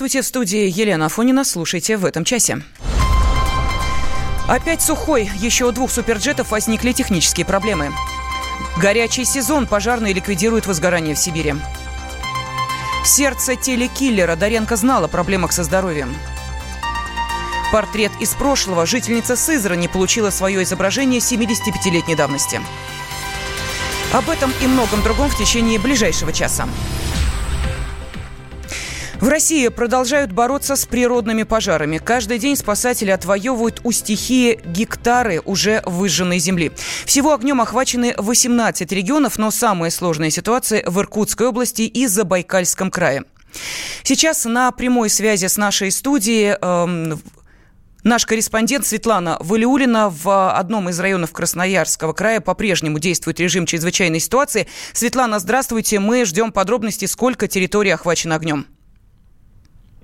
Здравствуйте, в студии Елена Афонина. Слушайте в этом часе. Опять сухой. Еще у двух суперджетов возникли технические проблемы. Горячий сезон. Пожарные ликвидируют возгорание в Сибири. Сердце телекиллера. Даренко знала о проблемах со здоровьем. Портрет из прошлого. Жительница Сызрани получила свое изображение 75-летней давности. Об этом и многом другом в течение ближайшего часа. В России продолжают бороться с природными пожарами. Каждый день спасатели отвоевывают у стихии гектары уже выжженной земли. Всего огнем охвачены 18 регионов, но самая сложная ситуация в Иркутской области и Забайкальском крае. Сейчас на прямой связи с нашей студией э, Наш корреспондент Светлана Валиулина в одном из районов Красноярского края по-прежнему действует режим чрезвычайной ситуации. Светлана, здравствуйте. Мы ждем подробностей, сколько территорий охвачено огнем.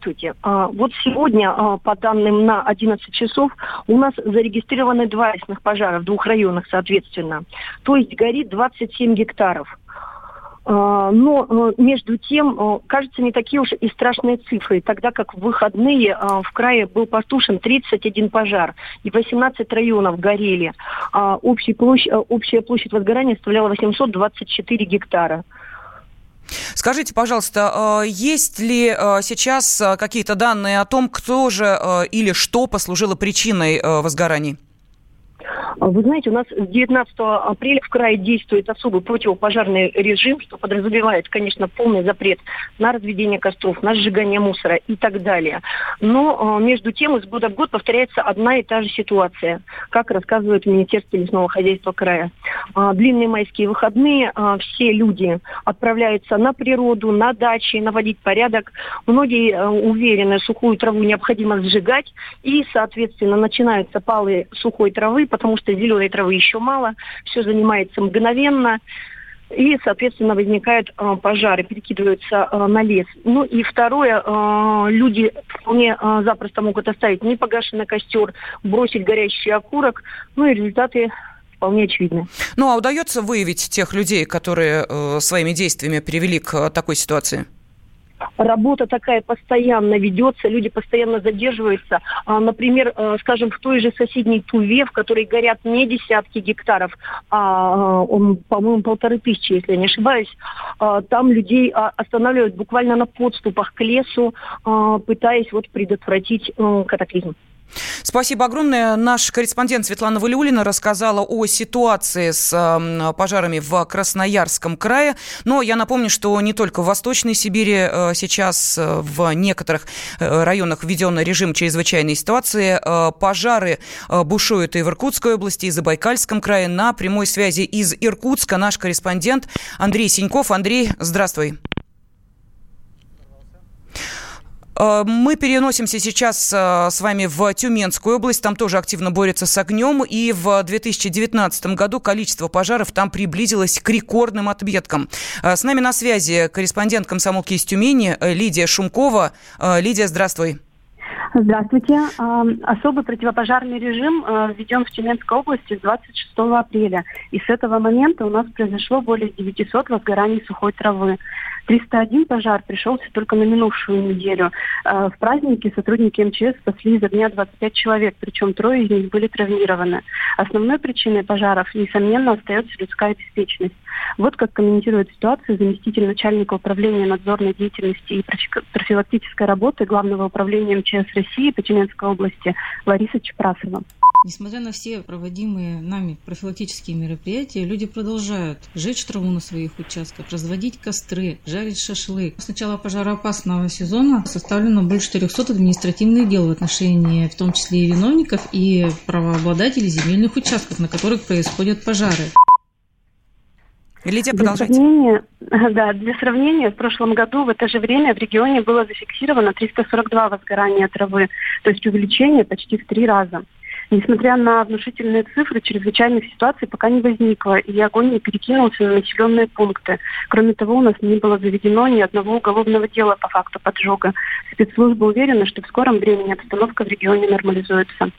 Здравствуйте. А, вот сегодня, а, по данным на 11 часов, у нас зарегистрированы два лесных пожара в двух районах, соответственно. То есть горит 27 гектаров. А, но между тем, кажется, не такие уж и страшные цифры, тогда как в выходные в крае был потушен 31 пожар, и 18 районов горели. Общая площадь, общая площадь возгорания составляла 824 гектара. Скажите, пожалуйста, э, есть ли э, сейчас э, какие-то данные о том, кто же или что послужило причиной возгораний? Вы знаете, у нас с 19 апреля в крае действует особый противопожарный режим, что подразумевает, конечно, полный запрет на разведение костров, на сжигание мусора и так далее. Но между тем из года в год повторяется одна и та же ситуация, как рассказывает Министерство лесного хозяйства края. Длинные майские выходные, все люди отправляются на природу, на дачи, наводить порядок. Многие уверены, сухую траву необходимо сжигать, и, соответственно, начинаются палы сухой травы, потому что зеленой травы еще мало, все занимается мгновенно. И, соответственно, возникают э, пожары, перекидываются э, на лес. Ну и второе, э, люди вполне э, запросто могут оставить непогашенный костер, бросить горящий окурок, ну и результаты вполне очевидны. Ну а удается выявить тех людей, которые э, своими действиями привели к э, такой ситуации? Работа такая постоянно ведется, люди постоянно задерживаются. А, например, э, скажем, в той же соседней Туве, в которой горят не десятки гектаров, а, он, по-моему, полторы тысячи, если я не ошибаюсь, а, там людей останавливают буквально на подступах к лесу, пытаясь вот предотвратить э, катаклизм. Спасибо огромное. Наш корреспондент Светлана Валиулина рассказала о ситуации с э, пожарами в Красноярском крае. Но я напомню, что не только в Восточной Сибири э, сейчас э, в некоторых э, районах введен режим чрезвычайной ситуации. Пожары бушуют и в Иркутской области, и в Забайкальском крае. На прямой связи из Иркутска наш корреспондент Андрей Синьков. Андрей, здравствуй. Э, мы переносимся сейчас э, с вами в Тюменскую область. Там тоже активно борются с огнем. И в 2019 году количество пожаров там приблизилось к рекордным отметкам. Э, с нами на связи корреспондент комсомолки из Тюмени Лидия Шумкова. Лидия, здравствуй. Здравствуйте. Особый противопожарный режим введен в Тюменской области с 26 апреля. И с этого момента у нас произошло более 900 возгораний сухой травы. 301 пожар пришелся только на минувшую неделю. Э, в празднике сотрудники МЧС спасли из огня 25 человек, причем трое из них были травмированы. Основной причиной пожаров, несомненно, остается людская беспечность. Вот как комментирует ситуацию заместитель начальника управления надзорной деятельности и профилактической работы Главного управления МЧС России по Тюменской области Лариса Чепрасова. Несмотря на все проводимые нами профилактические мероприятия, люди продолжают жечь траву на своих участках, разводить костры, жарить шашлык. С начала пожароопасного сезона составлено больше 400 административных дел в отношении, в том числе и виновников, и правообладателей земельных участков, на которых происходят пожары. Лидия, продолжайте. Для сравнения, да, для сравнения, в прошлом году в это же время в регионе было зафиксировано 342 возгорания травы, то есть увеличение почти в три раза. Несмотря на внушительные цифры, чрезвычайных ситуаций пока не возникло, и огонь не перекинулся на населенные пункты. Кроме того, у нас не было заведено ни одного уголовного дела по факту поджога. Спецслужбы уверены, что в скором времени обстановка в регионе нормализуется.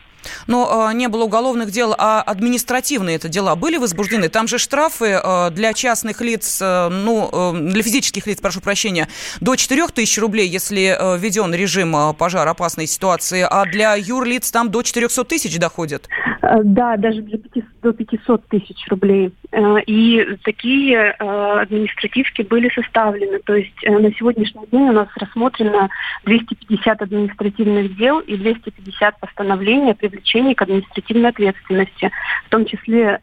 Но э, не было уголовных дел, а административные это дела были возбуждены. Там же штрафы э, для частных лиц, э, ну, э, для физических лиц, прошу прощения, до 4 тысяч рублей, если э, введен режим э, пожар опасной ситуации, а для юрлиц там до 400 тысяч доходит. Э, да, даже для 500, до 500 тысяч рублей. Э, и такие э, административки были составлены. То есть на сегодняшний день у нас рассмотрено 250 административных дел и 250 постановлений о привлечении к административной ответственности. В том числе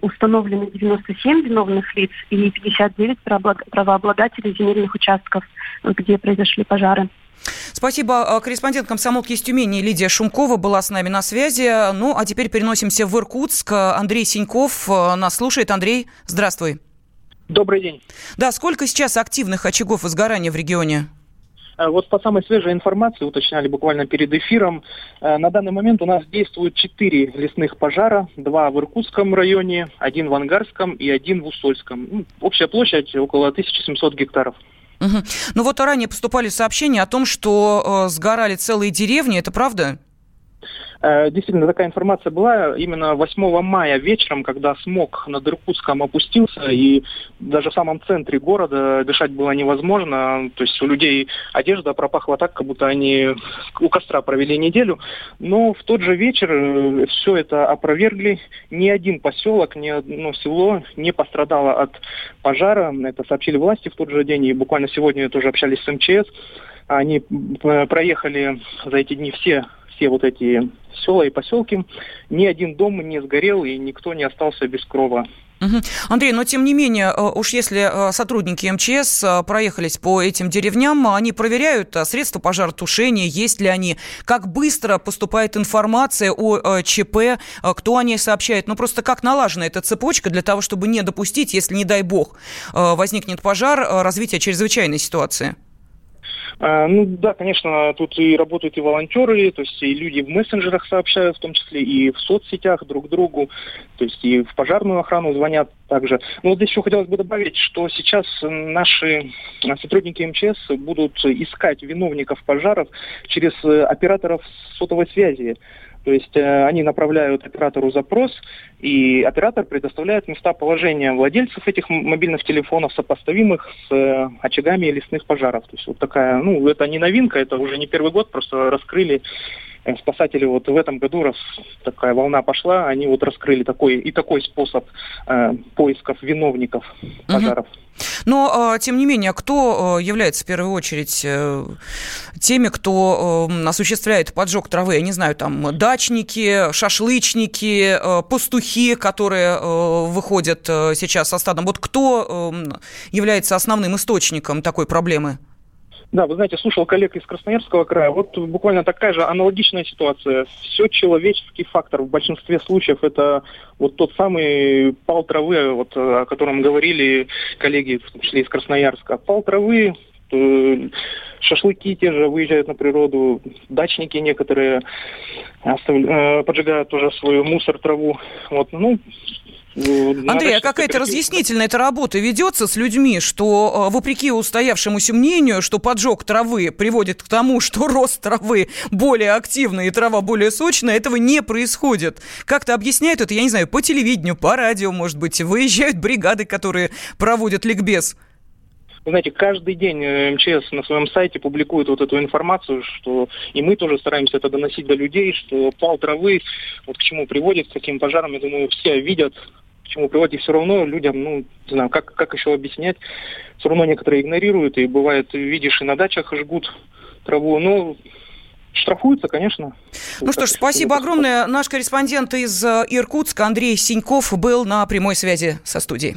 установлены 97 виновных лиц и 59 правообладателей земельных участков, где произошли пожары. Спасибо. Корреспондент комсомолки из Тюмени Лидия Шумкова была с нами на связи. Ну, а теперь переносимся в Иркутск. Андрей Синьков нас слушает. Андрей, здравствуй. Добрый день. Да, сколько сейчас активных очагов возгорания в регионе? Э, вот по самой свежей информации, уточняли буквально перед эфиром, э, на данный момент у нас действуют четыре лесных пожара, два в Иркутском районе, один в Ангарском и один в Усольском. Ну, общая площадь около 1700 гектаров. Угу. Ну вот ранее поступали сообщения о том, что э, сгорали целые деревни, это правда? Э, действительно, такая информация была именно 8 мая вечером, когда смог над Иркутском опустился, и даже в самом центре города дышать было невозможно. То есть у людей одежда пропахла так, как будто они у костра провели неделю. Но в тот же вечер э, все это опровергли. Ни один поселок, ни одно село не пострадало от пожара. Это сообщили власти в тот же день, и буквально сегодня тоже общались с МЧС. Они э, проехали за эти дни все все вот эти села и поселки, ни один дом не сгорел и никто не остался без крова. Угу. Андрей, но тем не менее, э, уж если э, сотрудники МЧС э, проехались по этим деревням, они проверяют средства пожаротушения, есть ли они, как быстро поступает информация о ЧП, кто о ней сообщает. Ну, просто как налажена эта цепочка для того, чтобы не допустить, если, не дай бог, возникнет пожар, развития чрезвычайной ситуации? А, ну да, конечно, тут и работают и волонтеры, то есть и люди в мессенджерах сообщают, в том числе и в соцсетях друг другу, то есть и в пожарную охрану звонят также. Но вот здесь еще хотелось бы добавить, что сейчас наши сотрудники МЧС будут искать виновников пожаров через операторов сотовой связи. То есть э, они направляют оператору запрос, и оператор предоставляет места положения владельцев этих мобильных телефонов, сопоставимых с э, очагами лесных пожаров. То есть вот такая, ну, это не новинка, это уже не первый год, просто раскрыли э, спасатели вот в этом году, раз такая волна пошла, они вот раскрыли такой и такой способ э, поисков виновников пожаров. Угу. Но, а, тем не менее, кто а, является в первую очередь э, теми, кто э, осуществляет поджог травы? Я не знаю, там дачники, шашлычники, э, пастухи, которые выходят сейчас со стадом. Вот кто является основным источником такой проблемы? Да, вы знаете, слушал коллег из Красноярского края. Вот буквально такая же аналогичная ситуация. Все человеческий фактор. В большинстве случаев это вот тот самый пал травы, вот, о котором говорили коллеги, в том числе из Красноярска. Пал травы, шашлыки те же выезжают на природу, дачники некоторые оставля... Э, поджигают тоже свою мусор, траву. Вот, ну, Андрей, а какая-то разъяснительная эта работа ведется с людьми, что э, вопреки устоявшемуся мнению, что поджог травы приводит к тому, что рост травы более активный и трава более сочная, этого не происходит. Как-то объясняют это, я не знаю, по телевидению, по радио, может быть, выезжают бригады, которые проводят ликбез. Вы знаете, каждый день э, МЧС на своем сайте публикует вот эту информацию, что и мы тоже стараемся это доносить до людей, что пал травы, вот к чему приводит, к каким пожарам, я думаю, все видят, к чему приводит, и все равно людям, ну, не знаю, как, как еще объяснять, все равно некоторые игнорируют, и бывает, видишь, и на дачах жгут траву, ну, штрафуются, конечно. Ну что ж, спасибо огромное. Наш корреспондент из э, Иркутска Андрей Синьков был на прямой связи со студией.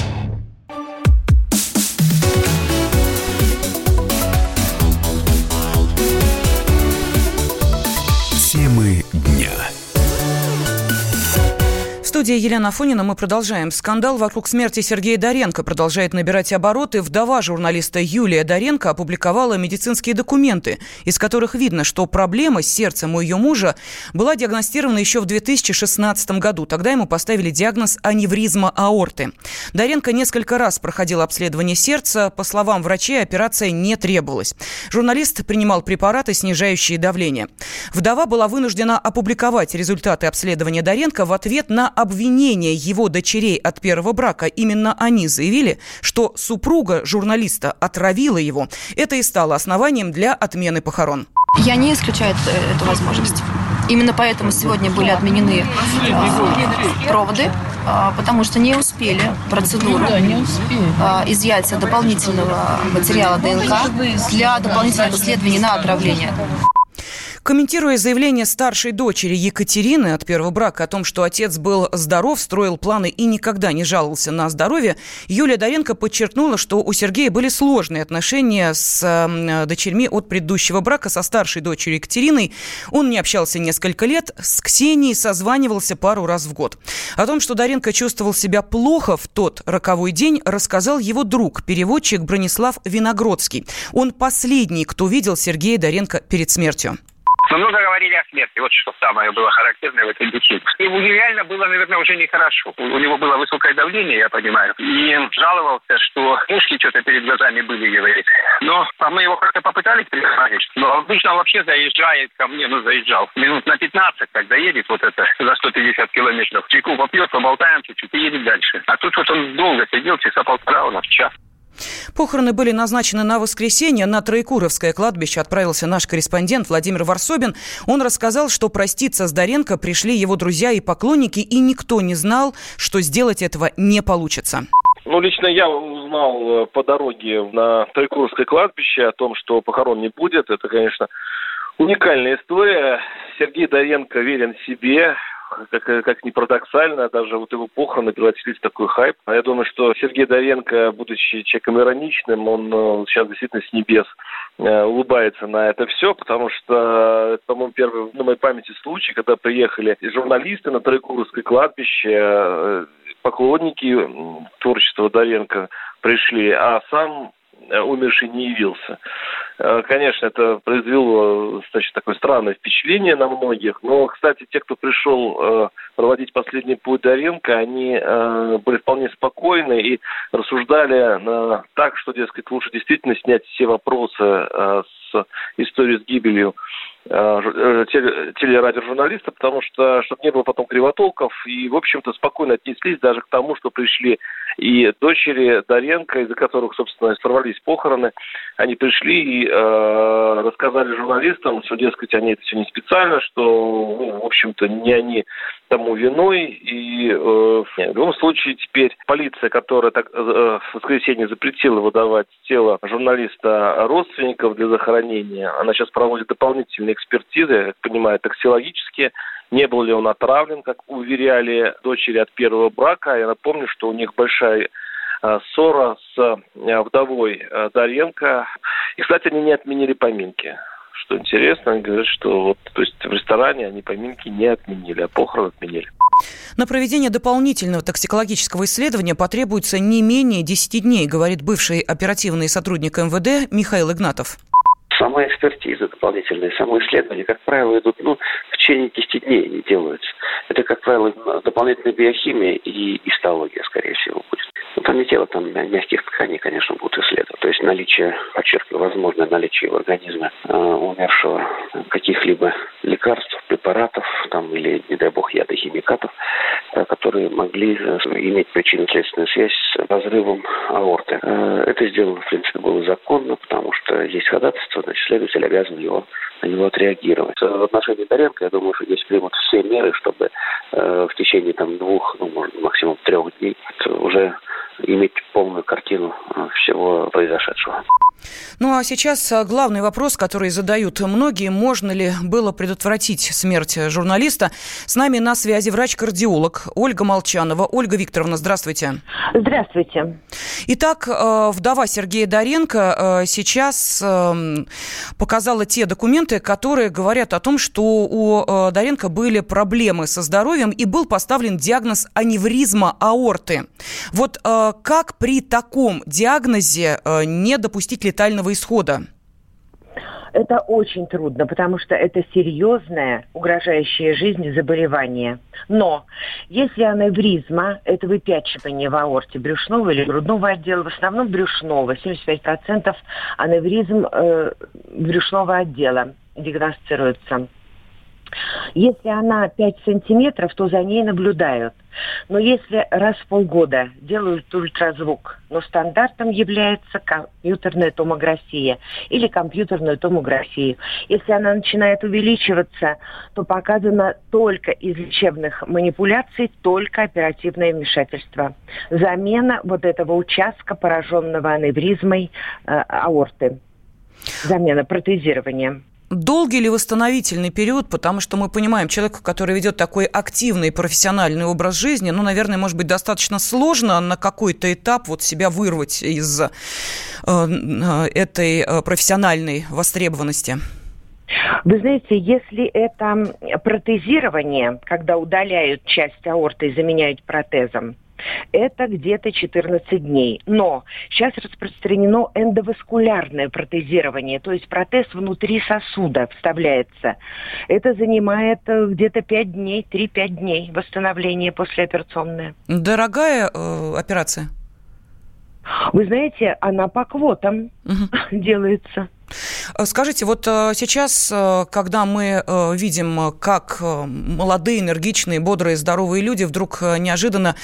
Студии Елена Афонина мы продолжаем. Скандал вокруг смерти Сергея Доренко продолжает набирать обороты. Вдова журналиста Юлия Доренко опубликовала медицинские документы, из которых видно, что проблема с сердцем у ее мужа была диагностирована еще в 2016 году. Тогда ему поставили диагноз аневризма аорты. Доренко несколько раз проходил обследование сердца. По словам врачей, операция не требовалась. Журналист принимал препараты, снижающие давление. Вдова была вынуждена опубликовать результаты обследования Доренко в ответ на обвинение обвинения его дочерей от первого брака, именно они заявили, что супруга журналиста отравила его. Это и стало основанием для отмены похорон. Я не исключаю эту возможность. Именно поэтому сегодня были отменены э, проводы, э, потому что не успели процедуру э, изъятия дополнительного материала ДНК для дополнительного исследования на отравление. Комментируя заявление старшей дочери Екатерины от первого брака о том, что отец был здоров, строил планы и никогда не жаловался на здоровье, Юлия Доренко подчеркнула, что у Сергея были сложные отношения с дочерьми от предыдущего брака со старшей дочерью Екатериной. Он не общался несколько лет, с Ксенией созванивался пару раз в год. О том, что Доренко чувствовал себя плохо в тот роковой день, рассказал его друг, переводчик Бронислав Виногродский. Он последний, кто видел Сергея Доренко перед смертью. Мы много говорили о смерти. Вот что самое было характерное в этой беседе. Ему реально было, наверное, уже нехорошо. У него было высокое давление, я понимаю. И жаловался, что мушки что-то перед глазами были, говорит. Но а мы его как-то попытались переговорить. Но обычно он вообще заезжает ко мне, ну, заезжал. Минут на 15, когда едет вот это за 150 километров. Чайку попьет, поболтаем чуть-чуть и едет дальше. А тут вот он долго сидел, часа полтора, у нас час. Похороны были назначены на воскресенье. На Троекуровское кладбище отправился наш корреспондент Владимир Варсобин. Он рассказал, что проститься с Доренко пришли его друзья и поклонники, и никто не знал, что сделать этого не получится. Ну, лично я узнал э, по дороге на Троекуровское кладбище о том, что похорон не будет. Это, конечно, уникальная история. Сергей Доренко верен себе, как, как ни парадоксально, даже вот его похороны превратились в такой хайп. А я думаю, что Сергей Довенко, будучи человеком ироничным, он э, сейчас действительно с небес э, улыбается на это все, потому что по-моему, первый на моей памяти случай, когда приехали журналисты на Троекуровское кладбище, э, поклонники творчества Довенко пришли, а сам умерший не явился. Э, конечно, это произвело достаточно такое странное впечатление на многих. Но, кстати, те, кто пришел э, проводить последний путь Доренко, они э, были вполне спокойны и рассуждали так, что, дескать, лучше действительно снять все вопросы с историей с гибелью телерадиожурналиста, потому что, чтобы не было потом кривотолков, и, в общем-то, спокойно отнеслись даже к тому, что пришли и дочери Доренко, из-за которых, собственно, сорвались похороны, они пришли и э, рассказали журналистам, что, дескать, они это все не специально, что, ну, в общем-то, не они тому виной. И э, в любом случае теперь полиция, которая так, э, в воскресенье запретила выдавать тело журналиста родственников для захоронения, она сейчас проводит дополнительные экспертизы, я понимаю, токсилогические, не был ли он отравлен, как уверяли дочери от первого брака. Я напомню, что у них большая э, ссора с э, вдовой Даренко. И, кстати, они не отменили поминки. Что интересно, они говорят, что вот, то есть в ресторане они поминки не отменили, а похороны отменили. На проведение дополнительного токсикологического исследования потребуется не менее 10 дней, говорит бывший оперативный сотрудник МВД Михаил Игнатов. Сама экспертиза дополнительная, само исследование, как правило, идут ну, в течение 10 дней не делаются. Это, как правило, дополнительная биохимия и гистология, скорее всего, будет. Ну, там не тело, там мягких тканей, конечно, будут исследовать. То есть наличие, подчеркиваю, возможное наличие в организме э, умершего каких-либо лекарств, препаратов, там, или, не дай бог, ядохимикатов, э, которые которые могли э, иметь причинно-следственную связь с разрывом аорты. Э, это сделано, в принципе, было законно, потому что есть ходатайство, значит, следователь обязан его, на него отреагировать. В отношении Доренко, я думаю, что здесь примут все меры, чтобы э, в течение там, двух, ну, может, максимум трех дней уже иметь полную картину всего произошедшего. Ну а сейчас главный вопрос, который задают многие. Можно ли было предотвратить смерть журналиста? С нами на связи врач-кардиолог Ольга Молчанова. Ольга Викторовна, здравствуйте. Здравствуйте. Итак, вдова Сергея Доренко сейчас показала те документы, которые говорят о том, что у Доренко были проблемы со здоровьем и был поставлен диагноз аневризма аорты. Вот как при таком диагнозе не допустить летального исхода? Это очень трудно, потому что это серьезное, угрожающее жизни заболевание. Но если аневризма, это выпячивание в аорте брюшного или грудного отдела, в основном брюшного, 75% аневризм э, брюшного отдела диагностируется. Если она 5 сантиметров, то за ней наблюдают. Но если раз в полгода делают ультразвук, но стандартом является компьютерная томография или компьютерную томографию. Если она начинает увеличиваться, то показано только из лечебных манипуляций, только оперативное вмешательство. Замена вот этого участка, пораженного аневризмой э, аорты. Замена протезирования. Долгий ли восстановительный период, потому что мы понимаем, человеку, который ведет такой активный профессиональный образ жизни, ну, наверное, может быть, достаточно сложно на какой-то этап вот себя вырвать из э, э этой э, профессиональной востребованности. Вы знаете, если это протезирование, когда удаляют часть аорты и заменяют протезом, это где-то 14 дней. Но сейчас распространено эндоваскулярное протезирование, то есть протез внутри сосуда вставляется. Это занимает э, где-то 5 дней, 3-5 дней восстановление послеоперационное. Дорогая э, операция? Вы знаете, она по квотам угу. делается. Э, скажите, вот э, сейчас, э, когда мы видим, как молодые, энергичные, бодрые, здоровые люди вдруг неожиданно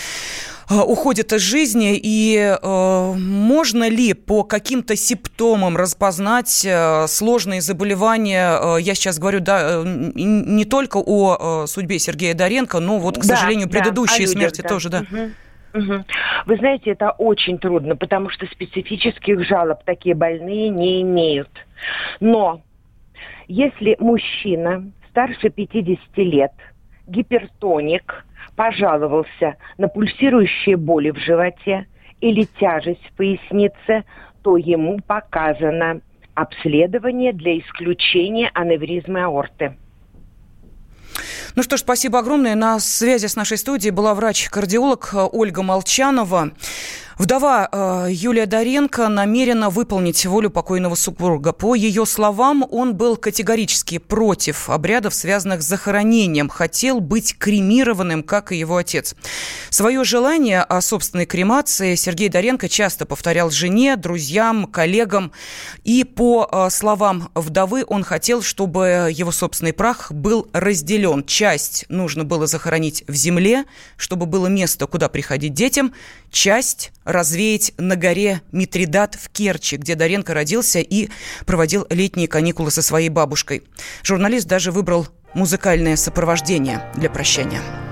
уходят из жизни, и можно ли по каким-то симптомам распознать сложные заболевания? Я сейчас говорю, да, не только о судьбе Сергея Доренко, но вот, к да, сожалению, предыдущие да, смерти да. тоже, да. Угу. Вы знаете, это очень трудно, потому что специфических жалоб такие больные не имеют. Но если мужчина старше 50 лет, гипертоник, пожаловался на пульсирующие боли в животе или тяжесть в пояснице, то ему показано обследование для исключения аневризмы аорты. Ну что ж, спасибо огромное. На связи с нашей студией была врач-кардиолог Ольга Молчанова. Вдова э, Юлия Доренко намерена выполнить волю покойного супруга. По ее словам, он был категорически против обрядов, связанных с захоронением. Хотел быть кремированным, как и его отец. Свое желание о собственной кремации Сергей Доренко часто повторял жене, друзьям, коллегам. И по э, словам вдовы, он хотел, чтобы его собственный прах был разделен. Часть нужно было захоронить в земле, чтобы было место, куда приходить детям. Часть развеять на горе Митридат в Керчи, где Доренко родился и проводил летние каникулы со своей бабушкой. Журналист даже выбрал музыкальное сопровождение для прощания.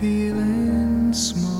feeling small.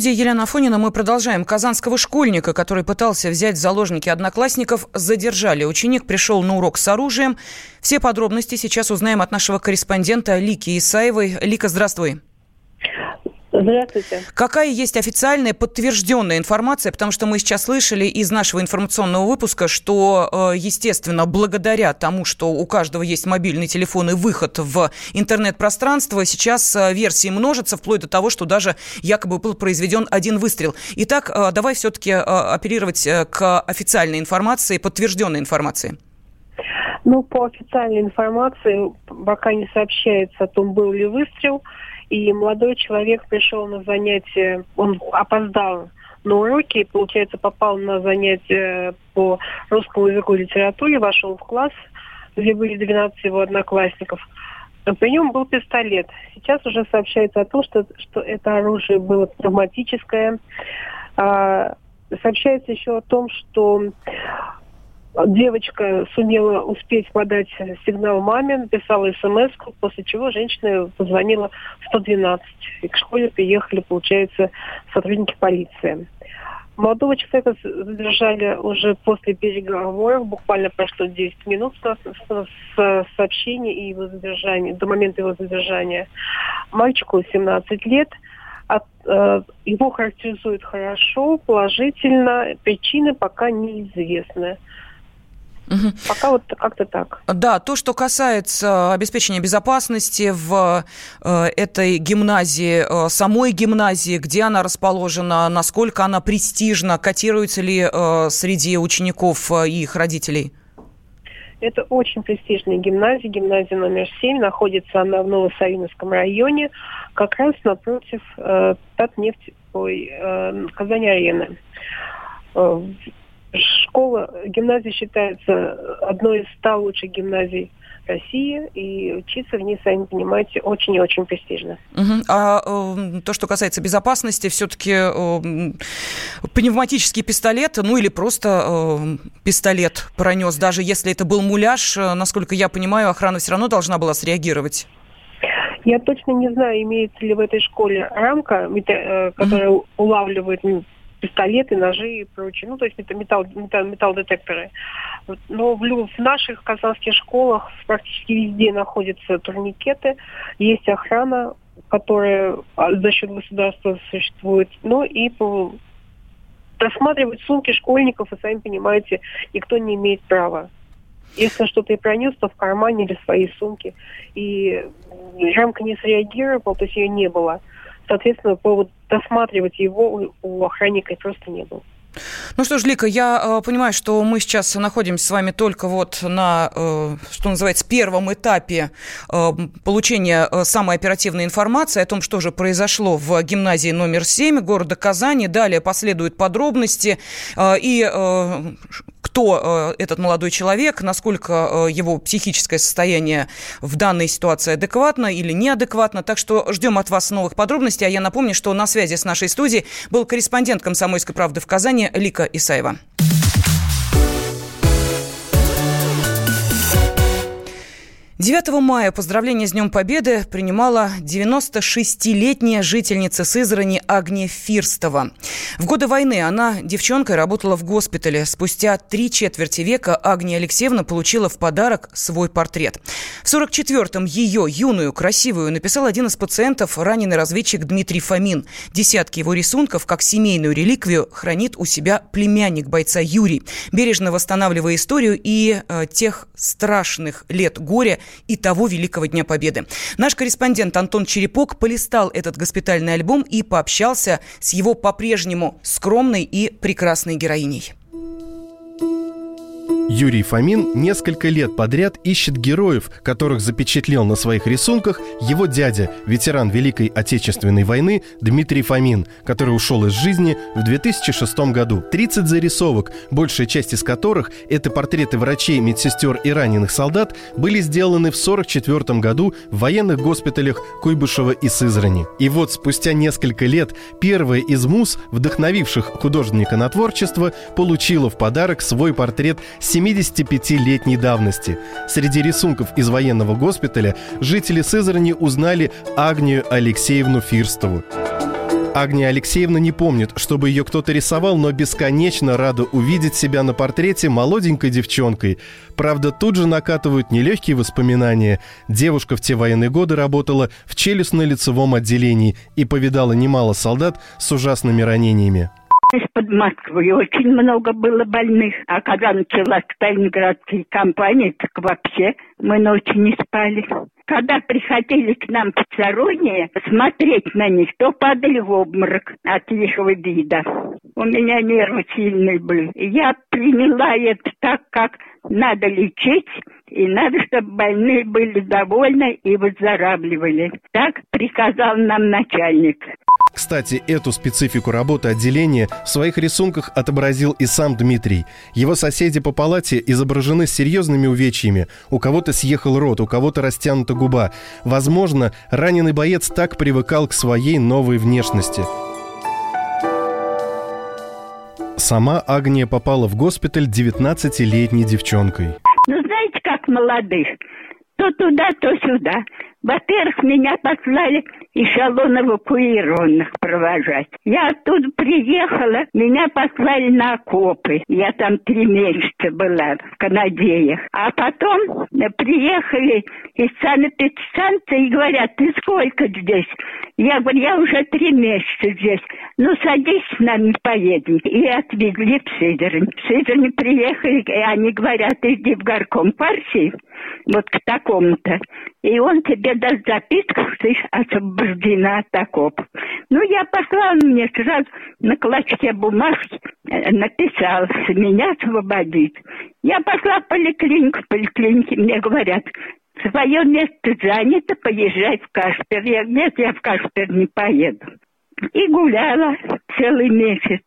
Студии Елена Афонина мы продолжаем. Казанского школьника, который пытался взять в заложники одноклассников, задержали. Ученик пришел на урок с оружием. Все подробности сейчас узнаем от нашего корреспондента Лики Исаевой. Лика, здравствуй. Здравствуйте. Какая есть официальная подтвержденная информация, потому что мы сейчас слышали из нашего информационного выпуска, что, э, естественно, благодаря тому, что у каждого есть мобильный телефон и выход в интернет-пространство, сейчас э, версии множатся, вплоть до того, что даже якобы был произведен один выстрел. Итак, э, давай все-таки оперировать к официальной информации, подтвержденной информации. Ну, по официальной информации пока не сообщается о том, был ли выстрел. И молодой человек пришел на занятие, он опоздал на уроки, получается, попал на занятие по русскому языку и литературе, вошел в класс, где были 12 его одноклассников. При нем был пистолет. Сейчас уже сообщается о том, что, что это оружие было травматическое. А, сообщается еще о том, что девочка сумела успеть подать сигнал маме, написала смс, после чего женщина позвонила в 112. И к школе приехали, получается, сотрудники полиции. Молодого человека задержали уже после переговоров, буквально прошло 10 минут с, сообщения и его задержания, до момента его задержания. Мальчику 17 лет, от, э, его характеризуют хорошо, положительно, причины пока неизвестны. Угу. Пока вот как-то так. Да, то, что касается обеспечения безопасности в э, этой гимназии, э, самой гимназии, где она расположена, насколько она престижна, котируется ли э, среди учеников и их родителей? Это очень престижная гимназия, гимназия номер 7. Находится она в Новосавиновском районе, как раз напротив э, Татнефть, ой, э, Казани-арены. Школа, гимназия считается одной из ста лучших гимназий России, и учиться в ней, сами понимаете, очень и очень престижно. Угу. А э, то, что касается безопасности, все-таки э, пневматический пистолет, ну или просто э, пистолет пронес, даже если это был муляж, э, насколько я понимаю, охрана все равно должна была среагировать. Я точно не знаю, имеется ли в этой школе рамка, э, которая mm улавливает пистолеты, ножи и прочее. Ну, то есть это металл, металл, металл-детекторы. Но в, в наших казанских школах практически везде находятся турникеты, есть охрана, которая а, за счет государства существует. Ну и по, досматривать сумки школьников, вы сами понимаете, никто не имеет права. Если что-то и пронес, то в кармане или в своей сумке. И рамка не среагировала, то есть ее не было соответственно, повод досматривать его у охранника просто не было. Ну что ж, Лика, я э, понимаю, что мы сейчас находимся с вами только вот на, э, что называется, первом этапе э, получения э, самой оперативной информации о том, что же произошло в гимназии номер 7 города Казани. Далее последуют подробности э, и э, кто э, этот молодой человек, насколько э, его психическое состояние в данной ситуации адекватно или неадекватно. Так что ждем от вас новых подробностей. А я напомню, что на связи с нашей студией был корреспондент «Комсомольской правды» в Казани Лика Исаева. 9 мая поздравления с Днем Победы принимала 96-летняя жительница Сызрани Агния Фирстова. В годы войны она девчонкой работала в госпитале. Спустя три четверти века Агния Алексеевна получила в подарок свой портрет. В 44-м ее, юную, красивую, написал один из пациентов, раненый разведчик Дмитрий Фомин. Десятки его рисунков, как семейную реликвию, хранит у себя племянник бойца Юрий, бережно восстанавливая историю и э, тех страшных лет горя, и того Великого Дня Победы. Наш корреспондент Антон Черепок полистал этот госпитальный альбом и пообщался с его по-прежнему скромной и прекрасной героиней. Юрий Фомин несколько лет подряд ищет героев, которых запечатлел на своих рисунках его дядя, ветеран Великой Отечественной войны Дмитрий Фомин, который ушел из жизни в 2006 году. 30 зарисовок, большая часть из которых – это портреты врачей, медсестер и раненых солдат, были сделаны в 1944 году в военных госпиталях Куйбышева и Сызрани. И вот спустя несколько лет первая из муз, вдохновивших художника на творчество, получила в подарок свой портрет 75-летней давности. Среди рисунков из военного госпиталя жители Сызрани узнали Агнию Алексеевну Фирстову. Агния Алексеевна не помнит, чтобы ее кто-то рисовал, но бесконечно рада увидеть себя на портрете молоденькой девчонкой. Правда, тут же накатывают нелегкие воспоминания. Девушка в те военные годы работала в челюстно-лицевом отделении и повидала немало солдат с ужасными ранениями из-под Москвы. Очень много было больных. А когда началась Сталинградская кампания, так вообще мы ночи не спали. Когда приходили к нам посторонние смотреть на них, то падали в обморок от их вида. У меня нервы сильные были. Я приняла это так, как надо лечить, и надо, чтобы больные были довольны и выздоравливали. Так приказал нам начальник. Кстати, эту специфику работы отделения в своих рисунках отобразил и сам Дмитрий. Его соседи по палате изображены с серьезными увечьями. У кого-то съехал рот, у кого-то растянута губа. Возможно, раненый боец так привыкал к своей новой внешности. Сама Агния попала в госпиталь 19-летней девчонкой. Ну, знаете, как молодых? То туда, то сюда. Во-первых, меня послали эшелон эвакуированных провожать. Я оттуда приехала, меня послали на окопы. Я там три месяца была в Канадеях. А потом приехали из санэпидстанции и говорят, ты сколько здесь? Я говорю, я уже три месяца здесь. Ну, садись с нами, поедем. И отвезли в Сидорин. В Сидорин приехали, и они говорят, иди в горком партии, вот к такому-то. И он тебе даст записку, что ты освобождена от окопа. Ну, я пошла, мне сразу на клочке бумажки э, написал, меня освободить. Я пошла в поликлинику, в поликлинике мне говорят, свое место занято, поезжай в Кашпер. Я, нет, я в Кашпер не поеду. И гуляла целый месяц.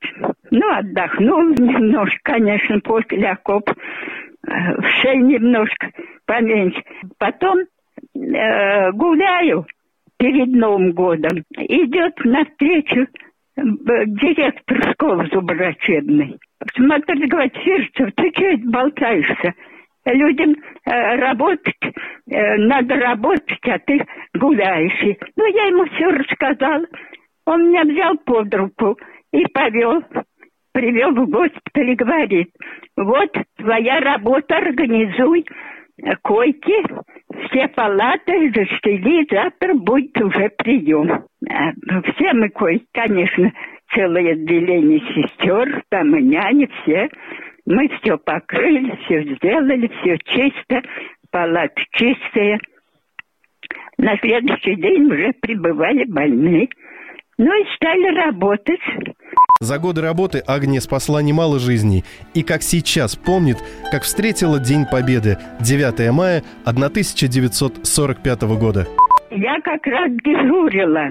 Ну, отдохнула немножко, конечно, после окоп. Шее немножко поменьше. Потом э, гуляю перед Новым годом. Идет навстречу э, директор школы зубоврачебной. Смотрит, говорит, Фирцев, ты что болтаешься? Людям э, работать, э, надо работать, а ты гуляешь. Ну, я ему все рассказала. Он меня взял под руку и повел, привел в госпиталь и говорит, вот твоя работа, организуй койки, все палаты застели, завтра будет уже прием. А, все мы койки, конечно, целое отделение сестер, там и няни, все. Мы все покрыли, все сделали, все чисто, палаты чистые. На следующий день уже прибывали больные. Ну и стали работать. За годы работы Агния спасла немало жизней и, как сейчас помнит, как встретила День Победы 9 мая 1945 года. Я как раз дежурила.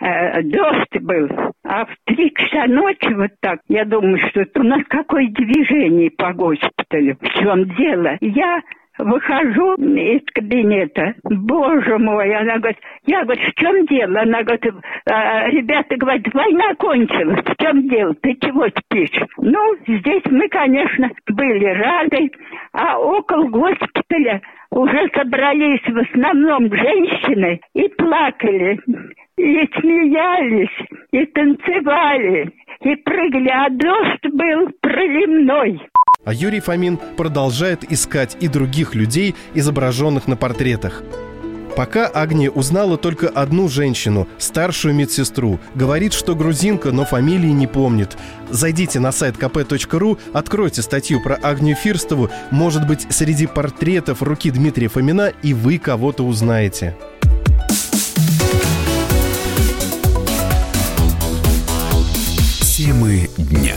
Э, дождь был. А в три часа ночи вот так, я думаю, что это у нас какое движение по госпиталю. В чем дело? Я Выхожу из кабинета. Боже мой, она говорит, я говорю, в чем дело? Она говорит, «А, ребята говорят, война кончилась, в чем дело? Ты чего спишь? Ну, здесь мы, конечно, были рады, а около госпиталя уже собрались в основном женщины и плакали, и смеялись, и танцевали, и прыгали, а дождь был проливной. А Юрий Фомин продолжает искать и других людей, изображенных на портретах. Пока Агния узнала только одну женщину, старшую медсестру. Говорит, что грузинка, но фамилии не помнит. Зайдите на сайт kp.ru, откройте статью про Агнию Фирстову. Может быть, среди портретов руки Дмитрия Фомина и вы кого-то узнаете. Темы дня.